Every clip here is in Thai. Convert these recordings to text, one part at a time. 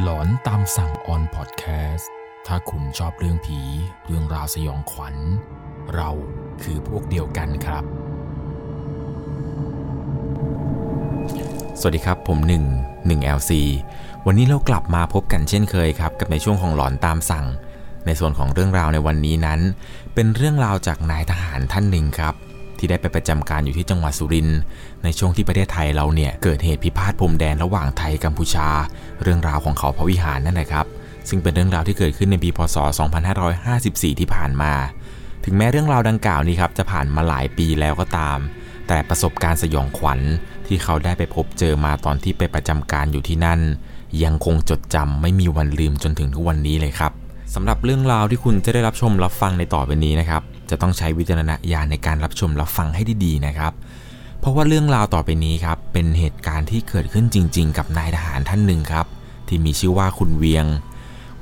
หลอนตามสั่งออนพอดแคสต์ ถ้าคุณชอบเรื่องผี เรื่องราวสยองขวัญ เราคือพวกเดียวกันครับ สวัสดีครับผม1 1 LC วันนี้เรากลับมาพบกันเช่นเคยครับ กับในช่วงของหลอนตามสั่ง ในส่วนของเรื่องราวในวันนี้นั้น เป็นเรื่องราวจากนายทหารท่านหนึ่งครับ ที่ได้ไปประจำการอยู่ที่จังหวัดสุรินทร์ในช่วงที่ประเทศไทยเราเนี่ยเกิดเหตุพิพาทพรมแดนระหว่างไทยกัมพูชา เรื่องราวของเขาพระวิหารนั่นแหละครับ ซึ่งเป็นเรื่องราวที่เกิดขึ้นในปีพศ 2554 ที่ผ่านมา ถึงแม้เรื่องราวดังกล่าวนี้ครับจะผ่านมาหลายปีแล้วก็ตาม แต่ประสบการณ์สยองขวัญที่เขาได้ไปพบเจอมาตอนที่ไปประจำการอยู่ที่นั่น ยังคงจดจำไม่มีวันลืมจนถึงทุกวันนี้เลยครับสำหรับเรื่องราวที่คุณจะได้รับชมรับฟังในต่อไปนี้นะครับ จะต้องใช้วิจารณญาณในการรับชมรับฟังให้ดีๆนะครับ เพราะว่าเรื่องราวต่อไปนี้ครับเป็นเหตุการณ์ที่เกิดขึ้นจริง ๆ กับนายทหารท่านหนึ่งครับ ที่มีชื่อว่าคุณเวียง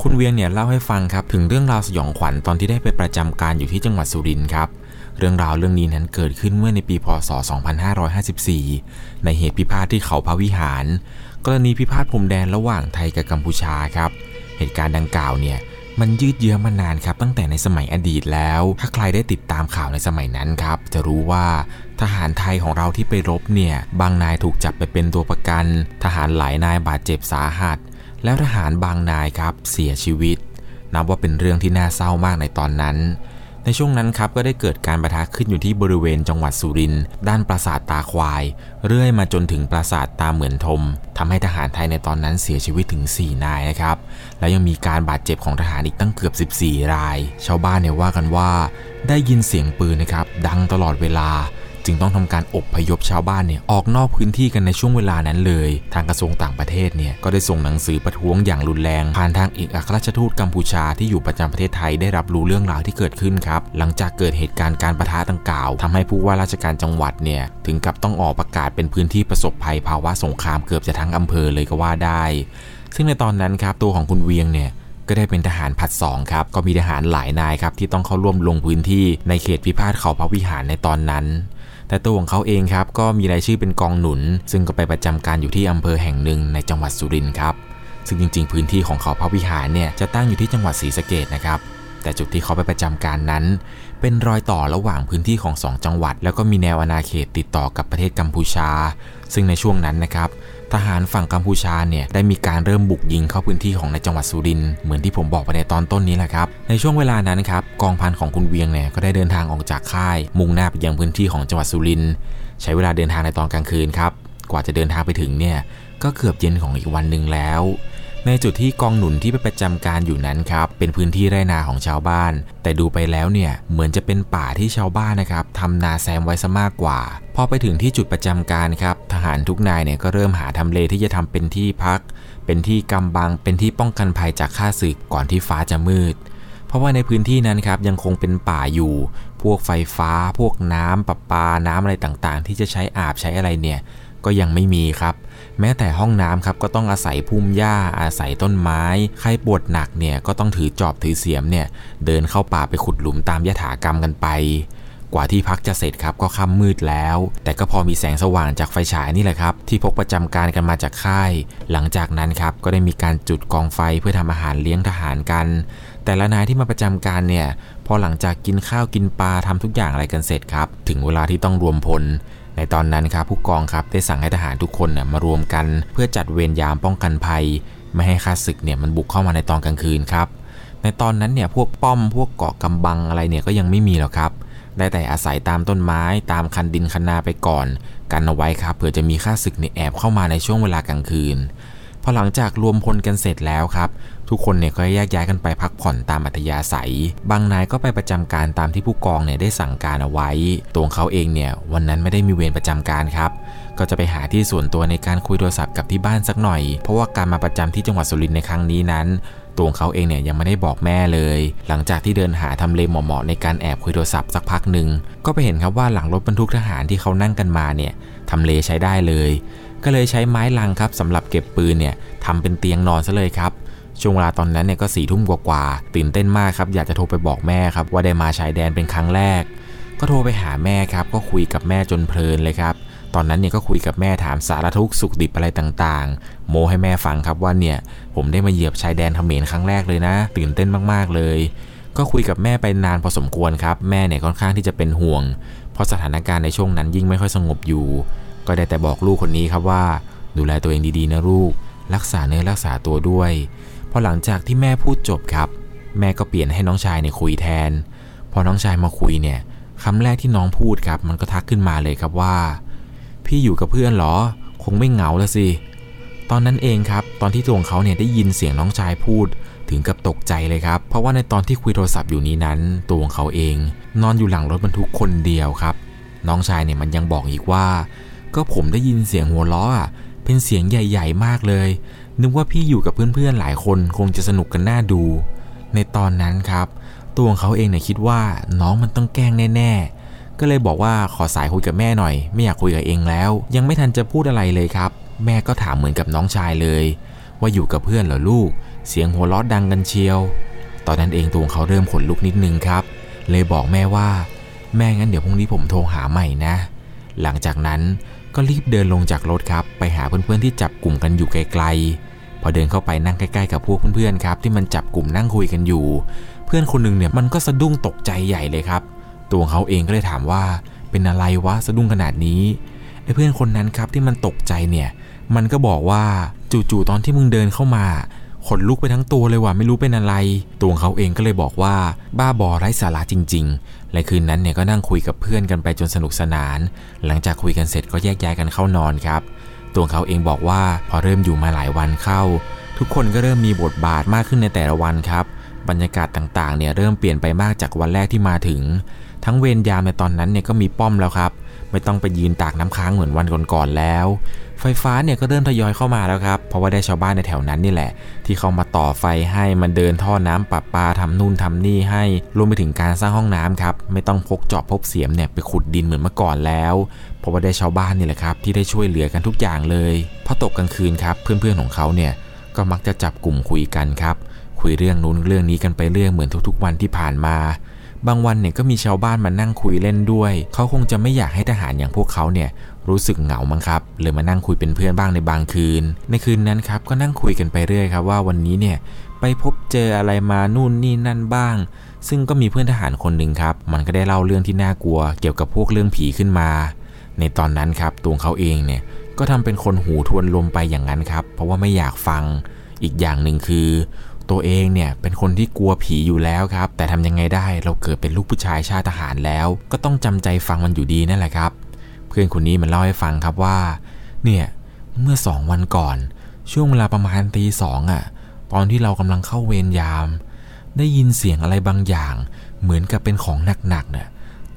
คุณเวียงเนี่ยเล่าให้ฟังครับถึงเรื่องราวสยองขวัญตอนที่ได้ไปประจำการอยู่ที่จังหวัดสุรินทร์ครับเรื่องราวเรื่องนี้นั้นเกิดขึ้นเมื่อในปีพศ 2554 ในเหตุพิพาทที่เขาพระวิหาร กรณีพิพาทพรมแดนระหว่างไทยกับกัมพูชาครับ เหตุการณ์ดังกล่าวเนี่ย มันยืดเยื้อมานานครับตั้งแต่ในสมัยอดีตแล้ว ถ้าใครได้ติดตามข่าวในสมัยนั้นครับ จะรู้ว่าทหารไทยของเราที่ไปรบเนี่ย บางนายถูกจับไปเป็นตัวประกัน ทหารหลายนายบาดเจ็บสาหัส แล้วทหารบางนายครับเสียชีวิต นับว่าเป็นเรื่องที่น่าเศร้ามากในตอนนั้น ในช่วงนั้นครับก็ได้เกิดการประทะขึ้นอยู่ที่บริเวณจังหวัดสุรินทร์ด้านปราสาทตาควาย เรื่อยมาจนถึงปราสาทตาเหมือนทมทำให้ทหารไทยในตอนนั้นเสียชีวิตถึง 4 นายนะครับ และยังมีการบาดเจ็บของทหารอีกตั้งเกือบ 14 ราย ชาวบ้านเนี่ยว่ากันว่า ได้ยินเสียงปืนนะครับ ดังตลอดเวลา จึงต้องทำการอบพยพชาวบ้านเนี่ยออกนอกพื้นที่กันในช่วงเวลานั้นเลย ทางกระทรวงต่างประเทศเนี่ยก็ได้ส่งหนังสือประท้วงอย่างรุนแรง ผ่านทางเอกอัครราชทูตกัมพูชาที่อยู่ประจำประเทศไทยได้รับรู้เรื่องราวที่เกิดขึ้นครับ หลังจากเกิดเหตุการณ์การประทะดังกล่าวทำให้ผู้ว่าราชการจังหวัดเนี่ยถึงกับต้องออกประกาศเป็นพื้นที่ประสบภัยภาวะสงครามเกือบจะทั้งอำเภอเลยก็ว่าได้ ซึ่งในตอนนั้นครับตัวของคุณเวียงเนี่ยก็ได้เป็นทหารผัดสองครับ ก็มีทหารหลายนายครับที่ต้องเข้าร่วมลงพื้นที่ในเขตพิพาทเขาพระวิหารในตอนนั้น แต่ตัวของเขาเองครับก็มีรายชื่อเป็นกองหนุน ซึ่งก็ไปประจำการอยู่ที่อำเภอแห่งหนึ่งในจังหวัดสุรินทร์ครับ ซึ่งจริง ๆ พื้นที่ของเขาพระวิหารเนี่ยจะตั้งอยู่ที่จังหวัดศรีสะเกดนะครับ แต่จุดที่เขาไปประจำการนั้น เป็นรอยต่อระหว่างพื้นที่ของ 2 จังหวัด แล้วก็มีแนวอาณาเขตติดต่อกับประเทศกัมพูชา ซึ่งในช่วงนั้นนะครับ ทหารฝั่งกัมพูชาเนี่ยได้มีการเริ่มบุกยิงเข้าพื้นที่ของในจังหวัดสุรินทร์เหมือนที่ผมบอกไปในตอนต้นนี้แหละครับ ในช่วงเวลานั้นครับกองพันของคุณเวียงเนี่ยก็ได้เดินทางออกจากค่าย มุ่งหน้าไปยังพื้นที่ของจังหวัดสุรินทร์ใช้เวลาเดินทางในตอนกลางคืนครับกว่าจะเดินทางไปถึงเนี่ยก็เกือบเย็นของอีกวันหนึ่งแล้ว ในจุดที่กองหนุนที่ไปประจำการอยู่นั้นครับเป็นพื้นที่ไร่นาของชาวบ้าน แต่ดูไปแล้วเนี่ยเหมือนจะเป็นป่าที่ชาวบ้านนะครับทำนาแซมไว้ซะมากกว่า พอไปถึงที่จุดประจำการครับทหารทุกนายเนี่ยก็เริ่มหาทำเลที่จะทำเป็นที่พัก เป็นที่กำบังเป็นที่ป้องกันภัยจากข้าศึกก่อนที่ฟ้าจะมืดเพราะว่าในพื้นที่นั้นครับยังคงเป็นป่าอยู่ พวกไฟฟ้า พวกน้ำประปาน้ำอะไรต่างๆ ที่จะใช้อาบใช้อะไรเนี่ย ก็ยังไม่มีครับ แม้แต่ห้องน้ำครับก็ต้องอาศัยพุ่มหญ้าอาศัยต้นไม้ ใครปวดหนักเนี่ยก็ต้องถือจอบถือเสียมเนี่ยเดินเข้าป่าไปขุดหลุมตามยถากรรมกันไป กว่าที่พักจะเสร็จครับก็ค่ำมืดแล้ว แต่ก็พอมีแสงสว่างจากไฟฉายนี่แหละครับ ที่พกประจำการกันมาจากค่าย หลังจากนั้นครับก็ได้มีการจุดกองไฟเพื่อทำอาหารเลี้ยงทหารกัน แต่ละนายที่มาประจำการเนี่ยพอหลังจากกินข้าวกินปลาทำทุกอย่างอะไรกันเสร็จครับ ถึงเวลาที่ต้องรวมพล ในตอนนั้นครับผู้กองครับได้สั่งให้ทหารทุกคนเนี่ยมารวมกัน เพื่อจัดเวรยามป้องกันภัย ไม่ให้ข้าศึกเนี่ยมันบุกเข้ามาในตอนกลางคืนครับ ในตอนนั้นเนี่ยพวกป้อมพวกเกาะกำบังอะไรเนี่ยก็ยังไม่มีหรอกครับได้แต่อาศัยตามต้นไม้ตามคันดินคันนาไปก่อน กันเอาไว้ครับเผื่อจะมีข้าศึกเนี่ยแอบเข้ามาในช่วงเวลากลางคืนพอหลังจากรวมพลกันเสร็จแล้วครับ ทุกคนเนี่ยก็แยกย้ายกันไปพักผ่อนตามอัธยาศัย บางนายก็ไปประจำการตามที่ผู้กองเนี่ยได้สั่งการเอาไว้ ตัวเขาเองเนี่ยวันนั้นไม่ได้มีเวรประจำการครับ ก็จะไปหาที่ส่วนตัวในการคุยโทรศัพท์กับที่บ้านสักหน่อย เพราะว่าการมาประจำที่จังหวัดสุรินทร์ในครั้งนี้นั้นตัวเขาเองเนี่ยยังไม่ได้บอกแม่เลย หลังจากที่เดินหาทำเลเหมาะๆในการแอบคุยโทรศัพท์สักพักหนึ่งก็ไปเห็นครับว่าหลังรถบรรทุกทหารที่เขานั่งกันมาเนี่ยทำเลใช้ได้เลย ก็เลยใช้ไม้ลังครับสำหรับเก็บปืนเนี่ยทำเป็นเตียงนอนซะเลยครับ ช่วงเวลาตอนนั้นเนี่ยก็สี่ทุ่มกว่าๆตื่นเต้นมากครับ อยากจะโทรไปบอกแม่ครับ ว่าได้มาชายแดนเป็นครั้งแรก ก็โทรไปหาแม่ครับ ก็คุยกับแม่จนเพลินเลยครับ ตอนนั้นเนี่ยก็คุยกับแม่ถามสารทุกสุขดิบอะไรต่างๆ โมให้แม่ฟังครับว่าเนี่ยผมได้มาเหยียบชายแดนเขมรครั้งแรกเลยนะ ตื่นเต้นมากๆเลย ก็คุยกับแม่ไปนานพอสมควรครับ แม่เนี่ยค่อนข้างที่จะเป็นห่วง เพราะสถานการณ์ในช่วงนั้นยิ่งไม่ค่อยสงบอยู่ ก็ได้แต่บอกลูกคนนี้ครับว่า ดูแลตัวเองดีๆนะลูก รักษาเนื้อรักษาตัวด้วย พอหลังจากที่แม่พูดจบครับ แม่ก็เปลี่ยนให้น้องชายเนี่ยคุยแทน พอน้องชายมาคุยเนี่ยคำแรกที่น้องพูดครับ มันก็ทักขึ้นมาเลยครับว่า พี่อยู่กับเพื่อนหรอ คงไม่เหงาล้วสิ ตอนนั้นเองครับ ตอนที่ตัวของเขาเนี่ยได้ยินเสียงน้องชายพูดถึงกับตกใจเลยครับ เพราะว่าในตอนที่คุยโทรศัพท์อยู่นี้นั้น ตัวของเขาเอง นอนอยู่หลังรถบรรทุกคนเดียวครับ น้องชายเนี่ยมันยังบอกอีกว่า ก็ผมได้ยินเสียงหัวล้ออะเป็นเสียงใหญ่ ๆ มากเลย นึกว่าพี่อยู่กับเพื่อนๆหลายคนคงจะสนุกกันน่าดู ในตอนนั้นครับ ตัวของเขาเองเนี่ยคิดว่าน้องมันต้องแกล้งแน่ๆ ก็เลยบอกว่าขอสายคุยกับแม่หน่อย ไม่อยากคุยกับเองแล้ว ยังไม่ทันจะพูดอะไรเลยครับ แม่ก็ถามเหมือนกับน้องชายเลย ว่าอยู่กับเพื่อนเหรอลูก เสียงหัวเราะดังกันเชียว ตอนนั้นเองตัวของเขาเริ่มขนลุกนิดนึงครับ เลยบอกแม่ว่า แม่งั้นเดี๋ยวพรุ่งนี้ผมโทรหาใหม่นะ หลังจากนั้นก็รีบเดินลงจากรถครับ ไปหาเพื่อนๆที่จับกลุ่มกันอยู่ไกลๆ พอเดินเข้าไปนั่งใกล้ๆกับพวกเพื่อนๆครับที่มันจับกลุ่มนั่งคุยกันอยู่ เพื่อนคนหนึ่งเนี่ยมันก็สะดุ้งตกใจใหญ่เลยครับ ตัวเขาเองก็เลยถามว่าเป็นอะไรวะสะดุ้งขนาดนี้ไอ้เพื่อนคนนั้นครับที่มันตกใจเนี่ย มันก็บอกว่าจู่ๆตอนที่มึงเดินเข้ามาขนลุกไปทั้งตัวเลยว่ะไม่รู้เป็นอะไร ตัวเขาเองก็เลยบอกว่าบ้าบอไร้สาระจริงๆ และคืนนั้นเนี่ยก็นั่งคุยกับเพื่อนกันไปจนสนุกสนาน หลังจากคุยกันเสร็จก็แยกย้ายกันเข้านอนครับ ตัวเขาเองบอกว่าพอเริ่มอยู่มาหลายวันเข้า ทุกคนก็เริ่มมีบทบาทมากขึ้นในแต่ละวันครับ บรรยากาศต่างๆเนี่ยเริ่มเปลี่ยนไปมากจากวันแรกที่มาถึง ทั้งเวรยามในตอนนั้นเนี่ยก็มีป้อมแล้วครับ ไม่ต้องไปยืนตากน้ำค้างเหมือนวันก่อนๆแล้ว ไฟฟ้าเนี่ยก็เริ่มทยอยเข้ามาแล้วครับ เพราะว่าได้ชาวบ้านในแถวนั้นนี่แหละ ที่เขามาต่อไฟให้มันเดินท่อน้ำปะปาทำนู่นทำนี่ให้รวมไปถึงการสร้างห้องน้ำครับ ไม่ต้องพกจอบพกเสียมเนี่ยไปขุดดินเหมือนเมื่อก่อนแล้วเพราะว่าได้ชาวบ้านนี่แหละครับ ที่ได้ช่วยเหลือกันทุกอย่างเลยพอตกกลางคืนครับ เพื่อนๆของเขาเนี่ยก็มักจะจับกลุ่มคุยกันครับ คุยเรื่องนู้นเรื่องนี้กันไปเรื่องเหมือนทุกๆ วันที่ผ่านมาบางวันเนี่ยก็มีชาวบ้านมานั่งคุยเล่นด้วย เขาคงจะไม่อยากให้ทหารอย่างพวกเขาเนี่ย รู้สึกเหงามั้งครับเลยมานั่งคุยเป็นเพื่อนบ้างในบางคืน ในคืนนั้นครับก็นั่งคุยกันไปเรื่อยครับว่าวันนี้เนี่ยไปพบเจออะไรมานู่นนี่นั่นบ้าง ซึ่งก็มีเพื่อนทหารคนหนึ่งครับ มันก็ได้เล่าเรื่องที่น่ากลัว เกี่ยวกับพวกเรื่องผีขึ้นมา ในตอนนั้นครับตัวเขาเองเนี่ยก็ทำเป็นคนหูทวนลมไปอย่างนั้นครับ เพราะว่าไม่อยากฟัง อีกอย่างหนึ่งคือ ตัวเองเนี่ยเป็นคนที่กลัวผีอยู่แล้วครับ แต่ทำยังไงได้เราเกิดเป็นลูกผู้ชายชาติทหารแล้ว ก็ต้องจำใจฟังมันอยู่ดีนั่นแหละครับ เพื่อนคนนี้มันเล่าให้ฟังครับว่า เนี่ยเมื่อสองวันก่อน ช่วงเวลาประมาณตีสองอะ่ะ ตอนที่เรากำลังเข้าเวรยาม ได้ยินเสียงอะไรบางอย่าง เหมือนกับเป็นของหนักๆเนี่ย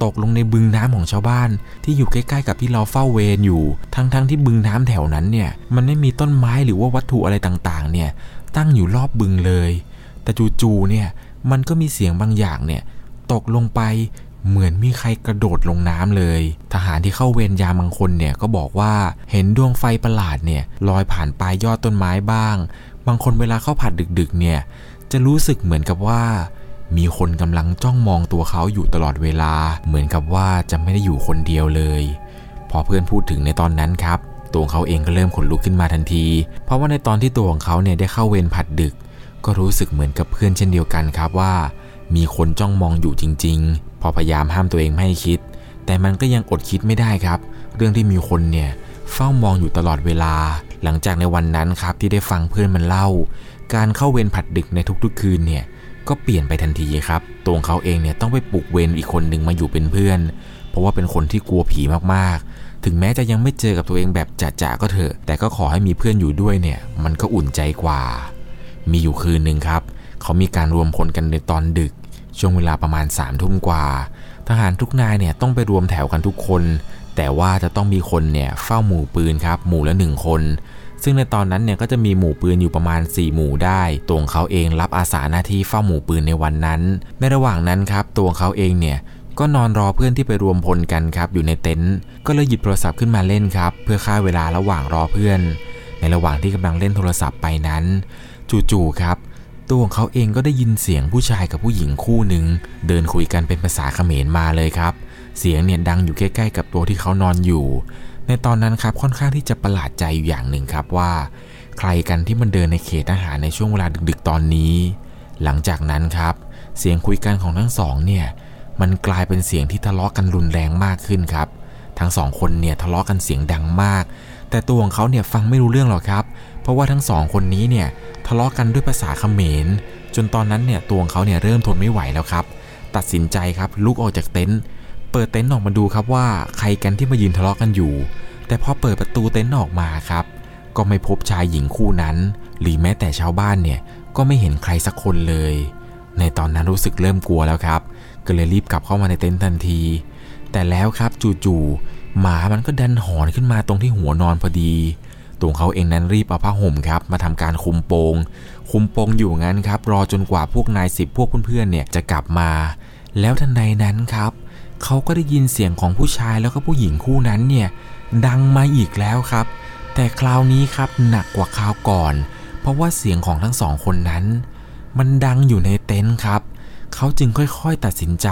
ตกลงในบึงน้ำของชาวบ้าน ที่อยู่ใกล้ๆกับที่เราเฝ้าเวรอยู่ ทั้งๆทที่บึงน้ำแถวนั้นเนี่ย มันไม่มีต้นไม้หรือว่าวัตถุอะไรต่างๆ เนี่ย ตั้งอยู่รอบบึงเลย แต่จู่ๆเนี่ย มันก็มีเสียงบางอย่างเนี่ย ตกลงไปเหมือนมีใครกระโดดลงน้ำเลย หารที่เข้าเวรยามบางคนเนี่ยก็บอกว่าเห็นดวงไฟประหลาดเนี่ยลอยผ่านปลายยอดต้นไม้บ้าง บางคนเวลาเข้าผัดดึกๆเนี่ยจะรู้สึกเหมือนกับว่า มีคนกำลังจ้องมองตัวเขาอยู่ตลอดเวลา เหมือนกับว่าจะไม่ได้อยู่คนเดียวเลย พอเพื่อนพูดถึงในตอนนั้นครับ ตัวเขาเองก็เริ่มขนลุกขึ้นมาทันที เพราะว่าในตอนที่ตัวของเขาเนี่ยได้เข้าเวรผัดดึก ก็รู้สึกเหมือนกับเพื่อนเช่นเดียวกันครับว่า มีคนจ้องมองอยู่จริง ๆ พอพยายามห้ามตัวเองไม่ให้คิด แต่มันก็ยังอดคิดไม่ได้ครับ เรื่องที่มีคนเนี่ยเฝ้ามองอยู่ตลอดเวลา หลังจากในวันนั้นครับที่ได้ฟังเพื่อนมันเล่า การเข้าเวรผัดดึกในทุกๆ คืนเนี่ยก็เปลี่ยนไปทันทีครับ ตัวเขาเองเนี่ยต้องไปปลุกเวรอีกคนหนึ่งมาอยู่เป็นเพื่อน เพราะว่าเป็นคนที่กลัวผีมากๆ ถึงแม้จะยังไม่เจอกับตัวเองแบบจ่าๆก็เถอะ แต่ก็ขอให้มีเพื่อนอยู่ด้วยเนี่ย มันก็อุ่นใจกว่า มีอยู่คืนหนึ่งครับ เขามีการรวมพลกันในตอนดึก ช่วงเวลาประมาณ3ามทุ่มกว่า ทหารทุกนายเนี่ยต้องไปรวมแถวกันทุกคน แต่ว่าจะต้องมีคนเนี่ยเฝ้าหมู่ปืนครับ หมู่ละหนึ่งคน ซึ่งในตอนนั้นเนี่ยก็จะมีหมู่ปืนอยู่ประมาณ 4 หมู่ได้ ตัวเขาเองรับอาสาหน้าที่เฝ้าหมู่ปืนในวันนั้น ในระหว่างนั้นครับ ตัวเขาเองเนี่ยก็นอนรอเพื่อนที่ไปรวมพลกันครับอยู่ในเต็นท์ก็เลยหยิบโทรศัพท์ขึ้นมาเล่นครับ เพื่อฆ่าเวลาระหว่างรอเพื่อน ในระหว่างที่กำลังเล่นโทรศัพท์ไปนั้น จู่ๆครับ ตัวของเขาเองก็ได้ยินเสียงผู้ชายกับผู้หญิงคู่หนึ่งเดินคุยกันเป็นภาษาเขมรมาเลยครับ เสียงเนี่ยดังอยู่ใกล้ๆ กับตัวที่เขานอนอยู่ ในตอนนั้นครับค่อนข้างที่จะประหลาดใจอยู่อย่างหนึ่งครับว่า ใครกันที่มันเดินในเขตทหารในช่วงเวลาดึกๆ ตอนนี้ หลังจากนั้นครับ เสียงคุยกันของทั้งสองเนี่ยมันกลายเป็นเสียงที่ทะเลาะกันรุนแรงมากขึ้นครับ ทั้งสองคนเนี่ยทะเลาะกันเสียงดังมาก แต่ตัวของเขาเนี่ยฟังไม่รู้เรื่องหรอกครับ เพราะว่าทั้งสองคนนี้เนี่ยทะเลาะกันด้วยภาษาเขมร จนตอนนั้นเนี่ยตัวของเขาเนี่ยเริ่มทนไม่ไหวแล้วครับ ตัดสินใจครับลุกออกจากเต็นท์เปิดเต็นท์ออกมาดูครับว่าใครกันที่มายืนทะเลาะกันอยู่ แต่พอเปิดประตูเต็นท์ออกมาครับ ก็ไม่พบชายหญิงคู่นั้น หรือแม้แต่ชาวบ้านเนี่ยก็ไม่เห็นใครสักคนเลย ในตอนนั้นรู้สึกเริ่มกลัวแล้วครับ ก็เลยรีบกลับเข้ามาในเต็นท์ทันที แต่แล้วครับจู่ๆหมามันก็ดันหอนขึ้นมาตรงที่หัวนอนพอดี ตัวเขาเองนั้นรีบเอาผ้าห่มครับมาทำการคุมโปง คุมโปงอยู่งั้นครับ รอจนกว่าพวกนายสิบพวกเพื่อนๆเนี่ยจะกลับมา แล้วทันใดนั้นครับเขาก็ได้ยินเสียงของผู้ชายแล้วก็ผู้หญิงคู่นั้นเนี่ยดังมาอีกแล้วครับ แต่คราวนี้ครับหนักกว่าคราวก่อน เพราะว่าเสียงของทั้งสองคนนั้น มันดังอยู่ในเต็นท์ครับเขาจึงค่อยๆตัดสินใจ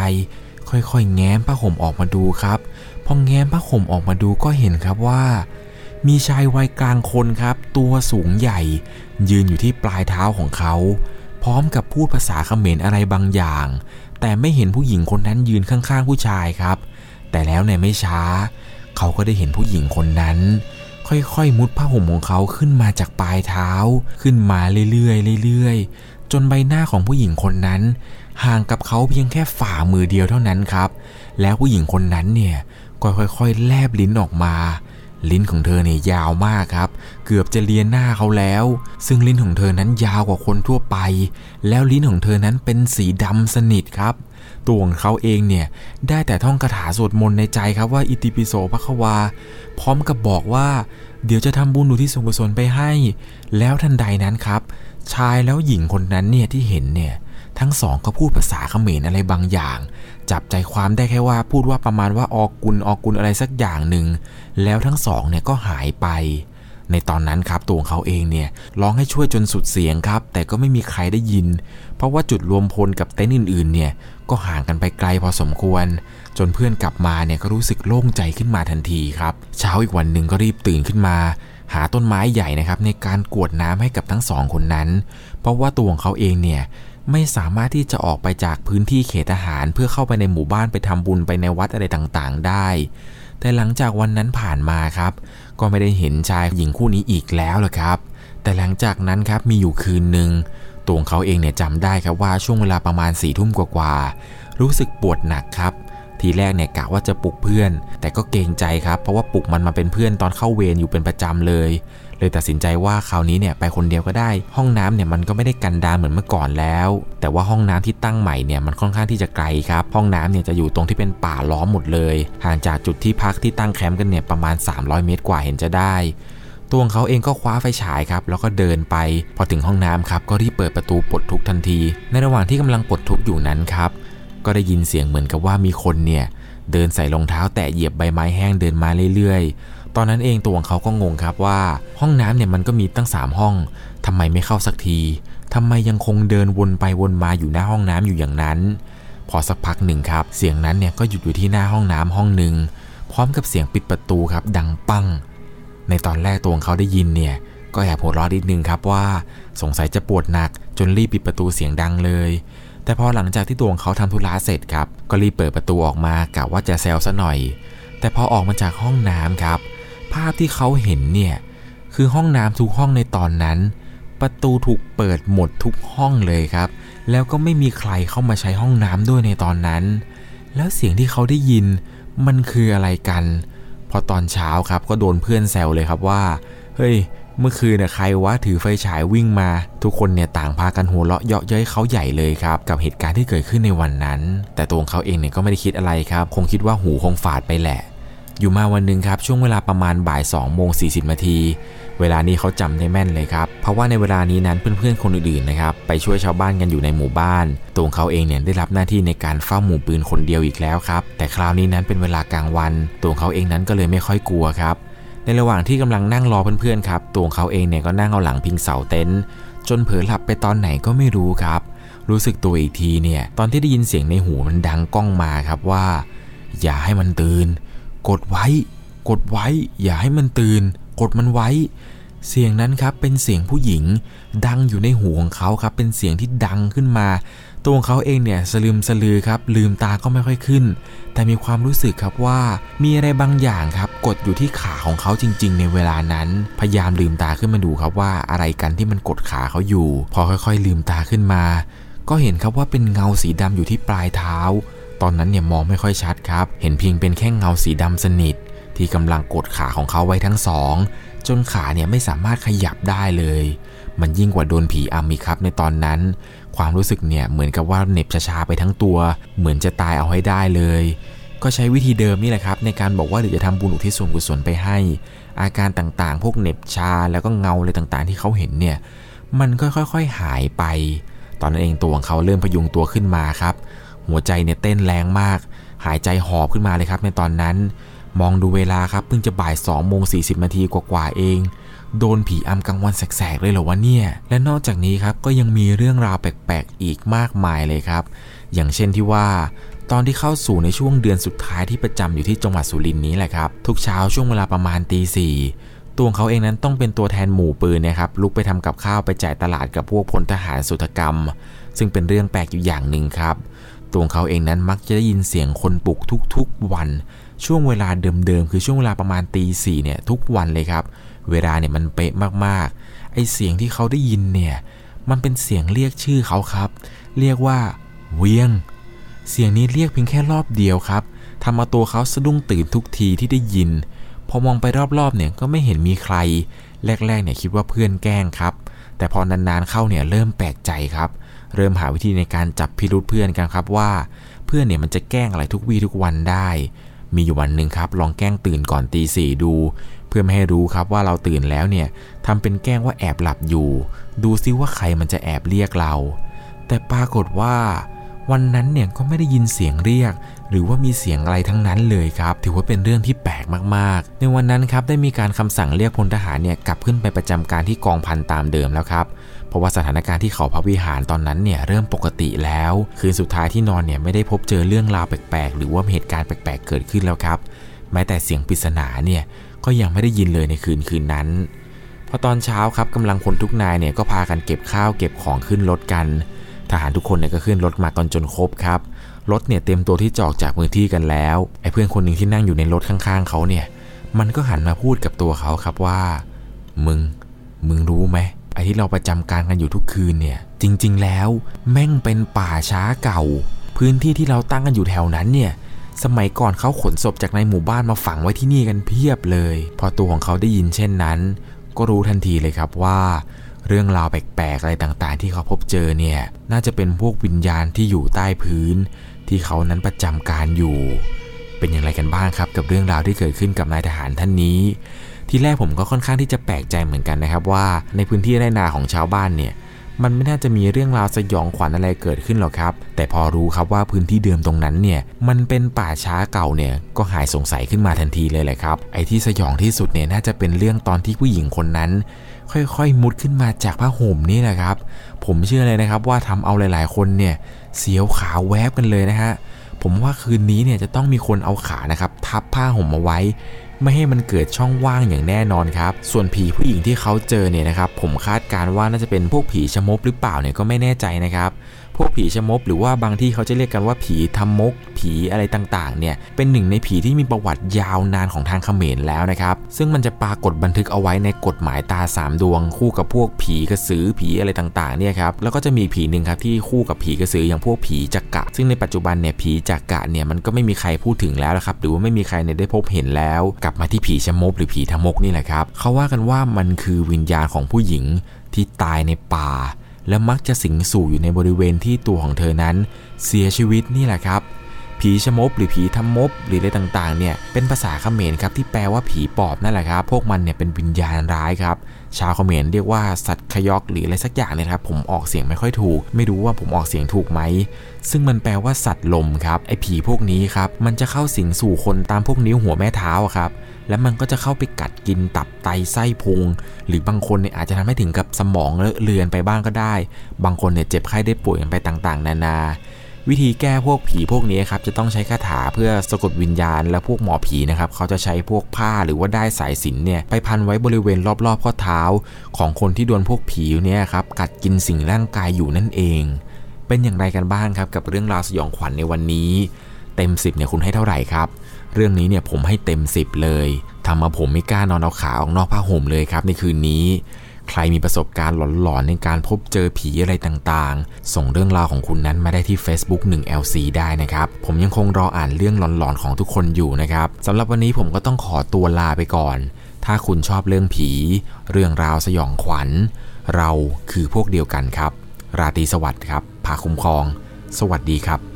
ค่อยๆ แง้มผ้าห่มออกมาดูครับพอแง้มผ้าห่มออกมาดูก็เห็นครับว่า มีชายวัยกลางคนครับ ตัวสูงใหญ่ ยืนอยู่ที่ปลายเท้าของเขา พร้อมกับพูดภาษาเขมรอะไรบางอย่าง แต่ไม่เห็นผู้หญิงคนนั้นยืนข้างๆผู้ชายครับ แต่แล้วในไม่ช้า เขาก็ได้เห็นผู้หญิงคนนั้น ค่อยๆมุดผ้าห่มของเขาขึ้นมาจากปลายเท้า ขึ้นมาเรื่อยๆเรื่อยๆจนใบหน้าของผู้หญิงคนนั้น ห่างกับเขาเพียงแค่ฝ่ามือเดียวเท่านั้นครับ แล้วผู้หญิงคนนั้นเนี่ยก็ค่อยๆ แลบลิ้นออกมา ลิ้นของเธอเนี่ยยาวมากครับ เกือบจะเลียนหน้าเขาแล้ว ซึ่งลิ้นของเธอนั้นยาวกว่าคนทั่วไป แล้วลิ้นของเธอนั้นเป็นสีดำสนิทครับ ตัวของเขาเองเนี่ยได้แต่ท่องคาถาสวดมนต์ในใจครับว่าอิติปิโสภควา พร้อมกับบอกว่า เดี๋ยวจะทำบุญอุทิศส่วนกุศลไปให้ แล้วทันใดนั้นครับ ชายแล้วหญิงคนนั้นเนี่ยที่เห็นเนี่ยทั้งสองก็พูดภาษาเขมรอะไรบางอย่าง จับใจความได้แค่ว่าพูดว่าประมาณว่าออกกุลออกกุลอะไรสักอย่างหนึ่งแล้วทั้งสองเนี่ยก็หายไป ในตอนนั้นครับตัวของเขาเองเนี่ยร้องให้ช่วยจนสุดเสียงครับ แต่ก็ไม่มีใครได้ยิน เพราะว่าจุดรวมพลกับเต็นท์อื่นๆเนี่ยก็ห่างกันไปไกลพอสมควร จนเพื่อนกลับมาเนี่ยก็รู้สึกโล่งใจขึ้นมาทันทีครับ เช้าอีกวันหนึ่งก็รีบตื่นขึ้นมาหาต้นไม้ใหญ่นะครับในการกวดน้ำให้กับทั้งสองคนนั้น เพราะว่าตัวของเขาเองเนี่ย ไม่สามารถที่จะออกไปจากพื้นที่เขตทหาร เพื่อเข้าไปในหมู่บ้านไปทำบุญไปในวัดอะไรต่างๆ ได้ แต่หลังจากวันนั้นผ่านมาครับ ก็ไม่ได้เห็นชายหญิงคู่นี้อีกแล้วละครับ แต่หลังจากนั้นครับมีอยู่คืนหนึ่งตัวของเขาเองเนี่ยจำได้ครับว่าช่วงเวลาประมาณสี่ทุ่มกว่าๆรู้สึกปวดหนักครับทีแรกเนี่ยกะว่าจะปลุกเพื่อน แต่ก็เกรงใจครับ เพราะว่าปลุกมันมาเป็นเพื่อนตอนเข้าเวรอยู่เป็นประจำเลย เลยตัดสินใจว่าคราวนี้เนี่ยไปคนเดียวก็ได้ ห้องน้ำเนี่ยมันก็ไม่ได้กันดานเหมือนเมื่อก่อนแล้ว แต่ว่าห้องน้ำที่ตั้งใหม่เนี่ยมันค่อนข้างที่จะไกลครับ ห้องน้ำเนี่ยจะอยู่ตรงที่เป็นป่าล้อมหมดเลย ห่างจากจุดที่พักที่ตั้งแคมป์กันเนี่ยประมาณ 300 เมตรกว่าเห็นจะได้ตัวเขาเองก็คว้าไฟฉายครับ แล้วก็เดินไป พอถึงห้องน้ำครับ ก็รีบเปิดประตูปลดทุกทันที ในระหว่างที่กำลังปลดทุกอยู่นั้นครับ ก็ได้ยินเสียงเหมือนกับว่ามีคนเนี่ย เดินใส่รองเท้าแตะเหยียบใบไม้แห้งเดินมาเรื่อยๆ ตอนนั้นเองตัวของเขาก็งงครับว่า ห้องน้ำเนี่ยมันก็มีตั้ง 3 ห้องทำไมไม่เข้าสักทีทำไมยังคงเดินวนไปวนมาอยู่หน้าห้องน้ำอยู่อย่างนั้น พอสักพักหนึ่งครับ เสียงนั้นเนี่ยก็หยุดอยู่ที่หน้าห้องน้ำห้องหนึ่งพร้อมกับเสียงปิดประตูครับดังปัง ในตอนแรกตัวของเขาได้ยินเนี่ยก็แอบหัวเราะนิดนึงครับว่าสงสัยจะปวดหนักจนรีบปิดประตูเสียงดังเลย แต่พอหลังจากที่ตัวของเขาทำธุระเสร็จครับ ก็รีบเปิดประตูออกมากะว่าจะแซวซะหน่อย แต่พอออกมาจากห้องน้ำครับ ภาพที่เขาเห็นเนี่ย คือห้องน้ำทุกห้องในตอนนั้น ประตูถูกเปิดหมดทุกห้องเลยครับ แล้วก็ไม่มีใครเข้ามาใช้ห้องน้ำด้วยในตอนนั้น แล้วเสียงที่เขาได้ยินมันคืออะไรกัน พอตอนเช้าครับก็โดนเพื่อนแซวเลยครับว่า เฮ้ย เมื่อคืนน่ะใครวะถือไฟฉายวิ่งมา ทุกคนเนี่ยต่างพากันหัวเราะเยาะเย้ยเขาใหญ่เลยครับ กับเหตุการณ์ที่เกิดขึ้นในวันนั้น แต่ตัวเขาเองเนี่ยก็ไม่ได้คิดอะไรครับ คงคิดว่าหูคงฝาดไปแหละ อยู่มาวันหนึ่งครับช่วงเวลาประมาณบ่าย2โมง40นาทีเวลานี้เขาจำได้แม่นเลยครับ เพราะว่าในเวลานี้นั้นเพื่อนๆคนอื่นๆนะครับไปช่วยชาวบ้านกันอยู่ในหมู่บ้าน ตัวงเขาเองเนี่ยได้รับหน้าที่ในการเฝ้าหมู่ปืนคนเดียวอีกแล้วครับ แต่คราวนี้นั้นเป็นเวลากลางวัน ตัวงเขาเองนั้นก็เลยไม่ค่อยกลัวครับ ในระหว่างที่กำลังนั่งรอเพื่อนๆครับ ตัวงเขาเองเนี่ยก็นั่งเอาหลังพิงเสาเต็นท์จนเผลอหลับไปตอนไหนก็ไม่รู้ครับ รู้สึกตัวอีกทีเนี่ยตอนที่ได้ยินเสียงในหูมันดังก้องมาครับว่า อย่าให้มันตื่น กดไว้ กดไว้ อย่าให้มันตื่น กดมันไว้ เสียงนั้นครับเป็นเสียงผู้หญิง ดังอยู่ในหูของเขาครับ เป็นเสียงที่ดังขึ้นมา ตัวของเขาเองเนี่ยสลืมสลือครับ ลืมตาก็ไม่ค่อยขึ้น แต่มีความรู้สึกครับว่า มีอะไรบางอย่างครับ กดอยู่ที่ขาของเขาจริง ๆ ในเวลานั้น พยายามลืมตาขึ้นมาดูครับว่าอะไรกันที่มันกดขาเขาอยู่ พอค่อย ๆ ลืมตาขึ้นมา ก็เห็นครับว่าเป็นเงาสีดำอยู่ที่ปลายเท้า ตอนนั้นเนี่ยมองไม่ค่อยชัดครับ เห็นเพียงเป็นแค่เงาสีดำสนิท ที่กำลังกดขาของเขาไว้ทั้งสอง จนขาเนี่ยไม่สามารถขยับได้เลย มันยิ่งกว่าโดนผีอำอีกครับในตอนนั้น ความรู้สึกเนี่ยเหมือนกับว่าเหน็บชาๆไปทั้งตัว เหมือนจะตายเอาให้ได้เลย ก็ใช้วิธีเดิมนี่แหละครับ ในการบอกว่าเดี๋ยวจะทำบุญอุทิศส่วนกุศลไปให้ อาการต่างๆ พวกเหน็บชาแล้วก็เงาอะไรต่างๆ ที่เขาเห็นเนี่ยมันก็ค่อยๆหายไป ตอนนั้นเองตัวของเขาเริ่มพยุงตัวขึ้นมาครับ หัวใจเนี่ยเต้นแรงมาก หายใจหอบขึ้นมาเลยครับในตอนนั้น มองดูเวลาครับเพิ่งจะบ่าย2โมง40นาทีกว่าๆเอง โดนผีอำกลางวันแสกๆเลยเหรอวะเนี่ย และนอกจากนี้ครับก็ยังมีเรื่องราวแปลกๆอีกมากมายเลยครับ อย่างเช่นที่ว่าตอนที่เข้าสู่ในช่วงเดือนสุดท้ายที่ประจำอยู่ที่จังหวัดสุรินทร์นี้แหละครับ ทุกเช้าช่วงเวลาประมาณตีสี่ตัวเขาเองนั้นต้องเป็นตัวแทนหมู่ปืนนะครับลุกไปทำกับข้าวไปจ่ายตลาดกับพวกพลทหารสุธกรรม ซึ่งเป็นเรื่องแปลกอยู่อย่างหนึ่งครับ ตัวเขาเองนั้นมักจะได้ยินเสียงคนปลุกทุกๆวัน ช่วงเวลาเดิมๆ คือช่วงเวลาประมาณตีสี่เนี่ยทุกวันเลยครับ เวลาเนี่ยมันเป๊ะมากๆ ไอเสียงที่เขาได้ยินเนี่ยมันเป็นเสียงเรียกชื่อเขาครับ เรียกว่าเวียง เสียงนี้เรียกเพียงแค่รอบเดียวครับทำเอาตัวเขาสะดุ้งตื่นทุกทีที่ได้ยิน พอมองไปรอบๆเนี่ยก็ไม่เห็นมีใคร แรกๆเนี่ยคิดว่าเพื่อนแกล้งครับ แต่พอนานๆเข้าเนี่ยเริ่มแปลกใจครับ เริ่มหาวิธีในการจับพิรุธเพื่อนกันครับว่า เพื่อนเนี่ยมันจะแกล้งอะไรทุกวี่ทุกวันได้ มีอยู่วันหนึ่งครับ ลองแกล้งตื่นก่อนตีสี่ดู เพื่อไม่ให้รู้ครับว่าเราตื่นแล้วเนี่ยทำเป็นแกล้งว่าแอบหลับอยู่ ดูซิว่าใครมันจะแอบเรียกเรา แต่ปรากฏว่า วันนั้นเนี่ยก็ไม่ได้ยินเสียงเรียก หรือว่ามีเสียงอะไรทั้งนั้นเลยครับ ถือว่าเป็นเรื่องที่แปลกมากๆ ในวันนั้นครับได้มีการคำสั่งเรียกพลทหารเนี่ยกลับขึ้นไปประจำการที่กองพันตามเดิมแล้วครับ เพราะว่าสถานการณ์ที่เขาพระวิหารตอนนั้นเนี่ยเริ่มปกติแล้ว คืนสุดท้ายที่นอนเนี่ยไม่ได้พบเจอเรื่องราวแปลกๆ หรือว่าเหตุการณ์แปลกๆ เกิดขึ้นแล้วครับ แม้แต่เสียงปริศนาเนี่ยก็ยังไม่ได้ยินเลยในคืนคืนนั้นพอตอนเช้าครับกำลังพลทุกนายเนี่ยก็พากันเก็บข้าวเก็บของขึ้นรถกัน ทหารทุกคนเนี่ยก็ขึ้นรถมากันจนครบครับรถเนี่ยเต็มตัวที่จอกจากพื้นที่กันแล้วไอ้เพื่อนคนหนึ่งที่นั่งอยู่ในรถข้างๆเขาเนี่ย มันก็หันมาพูดกับตัวเขาครับว่า มึง มึงรู้ไหม ไอ้ที่เราประจำการกันอยู่ทุกคืนเนี่ย จริง ๆ แล้วแม่งเป็นป่าช้าเก่า พื้นที่ที่เราตั้งกันอยู่แถวนั้นเนี่ยสมัยก่อนเขาขนศพจากในหมู่บ้านมาฝังไว้ที่นี่กันเพียบเลย พอตัวของเขาได้ยินเช่นนั้น ก็รู้ทันทีเลยครับว่า เรื่องราวแปลกๆอะไรต่างๆ ที่เขาพบเจอเนี่ยน่าจะเป็นพวกวิญญาณที่อยู่ใต้พื้น ที่เขานั้นประจำการอยู่ เป็นอย่างไรกันบ้างครับกับเรื่องราวที่เกิดขึ้นกับนายทหารท่านนี้ ที่แรกผมก็ค่อนข้างที่จะแปลกใจเหมือนกันนะครับว่า ในพื้นที่ไร่นาของชาวบ้านเนี่ยมันไม่น่าจะมีเรื่องราวสยองขวัญอะไรเกิดขึ้นหรอกครับ แต่พอรู้ครับว่าพื้นที่เดิมตรงนั้นเนี่ย มันเป็นป่าช้าเก่าเนี่ย ก็หายสงสัยขึ้นมาทันทีเลยแหละครับ ไอ้ที่สยองที่สุดเนี่ยน่าจะเป็นเรื่องตอนที่ผู้หญิงคนนั้น ค่อยๆ มุดขึ้นมาจากผ้าห่มนี่แหละครับ ผมเชื่อเลยนะครับว่าทำเอาหลายๆ คนเนี่ยเสียวขาแวบกันเลยนะฮะ ผมว่าคืนนี้เนี่ยจะต้องมีคนเอาขานะครับทับผ้าห่มเอาไว้ ไม่ให้มันเกิดช่องว่างอย่างแน่นอนครับ ส่วนผีผู้หญิงที่เขาเจอเนี่ยนะครับผมคาดการว่าน่าจะเป็นพวกผีชะมบหรือเปล่าเนี่ยก็ไม่แน่ใจนะครับ วกผีชะมบหรือว่าบางที่เขาจะเรียกกันว่าผีทำมก ผีอะไรต่างๆ เนี่ย เป็นหนึ่งในผีที่มีประวัติยาวนานของทางเขมรแล้วนะครับ ซึ่งมันจะปรากฏบันทึกเอาไว้ในกฎหมายตาสามดวง คู่กับพวกผีกระสือผีอะไรต่างๆ เนี่ยครับ แล้วก็จะมีผีหนึ่งครับที่คู่กับผีกระสืออย่างพวกผีจักกะ ซึ่งในปัจจุบันเนี่ยผีจักกะเนี่ยมันก็ไม่มีใครพูดถึงแล้วครับ หรือว่าไม่มีใครเนี่ยได้พบเห็นแล้ว กลับมาที่ผีชะมบหรือผีทำมกนี่แหละครับ เขาว่ากันว่ามันคือวิญญาณของผู้หญิงที่ตายในป่า และมักจะสิงสู่อยู่ในบริเวณที่ตัวของเธอนั้น เสียชีวิตนี่แหละครับ ผีชะมบหรือผีทำมบหรืออะไรต่างๆเนี่ยเป็นภาษาเขมรครับที่แปลว่าผีปอบนั่นแหละครับ พวกมันเนี่ยเป็นวิญญาณร้ายครับ ชาวเขมรเรียกว่าสัตว์ขยอกหรืออะไรสักอย่างเนี่ยครับผมออกเสียงไม่ค่อยถูก ไม่รู้ว่าผมออกเสียงถูกไหมซึ่งมันแปลว่าสัตว์ลมครับไอ้ผีพวกนี้ครับมันจะเข้าสิงสู่คนตามพวกนิ้วหัวแม่เท้าครับ แล้วมันก็จะเข้าไปกัดกินตับไตไส้พุง หรือบางคนเนี่ยอาจจะทำให้ถึงกับสมองเลอะเลือนไปบ้างก็ได้ บางคนเนี่ยเจ็บไข้ได้ป่วยกันไปต่างๆ นานา วิธีแก้พวกผีพวกนี้ครับจะต้องใช้คาถาเพื่อสะกดวิญญาณ และพวกหมอผีนะครับเขาจะใช้พวกผ้าหรือว่าได้สายสิญเนี่ยไปพันไว้บริเวณรอบๆข้อเท้า ของคนที่โดนพวกผีเนี่ยครับกัดกินสิ่งร่างกายอยู่นั่นเอง เป็นอย่างไรกันบ้างครับกับเรื่องราวสยองขวัญในวันนี้ เต็ม 10เนี่ยคุณให้เท่าไหร่ครับ เรื่องนี้เนี่ยผมให้เต็ม 10 เลยทำมาผมไม่กล้านอนเอาขาออกนอกผ้าห่มเลยครับในคืนนี้ ใครมีประสบการณ์หลอนๆ ในการพบเจอผีอะไรต่างๆ ส่งเรื่องราวของคุณนั้นมาได้ที่ Facebook 1LC ได้นะครับ ผมยังคงรออ่านเรื่องหลอนๆ ของทุกคนอยู่นะครับสำหรับวันนี้ผมก็ต้องขอตัวลาไปก่อน ถ้าคุณชอบเรื่องผี เรื่องราวสยองขวัญ เราคือพวกเดียวกันครับ ราตรีสวัสดิ์ครับพาคุ้มครอง สวัสดีครับ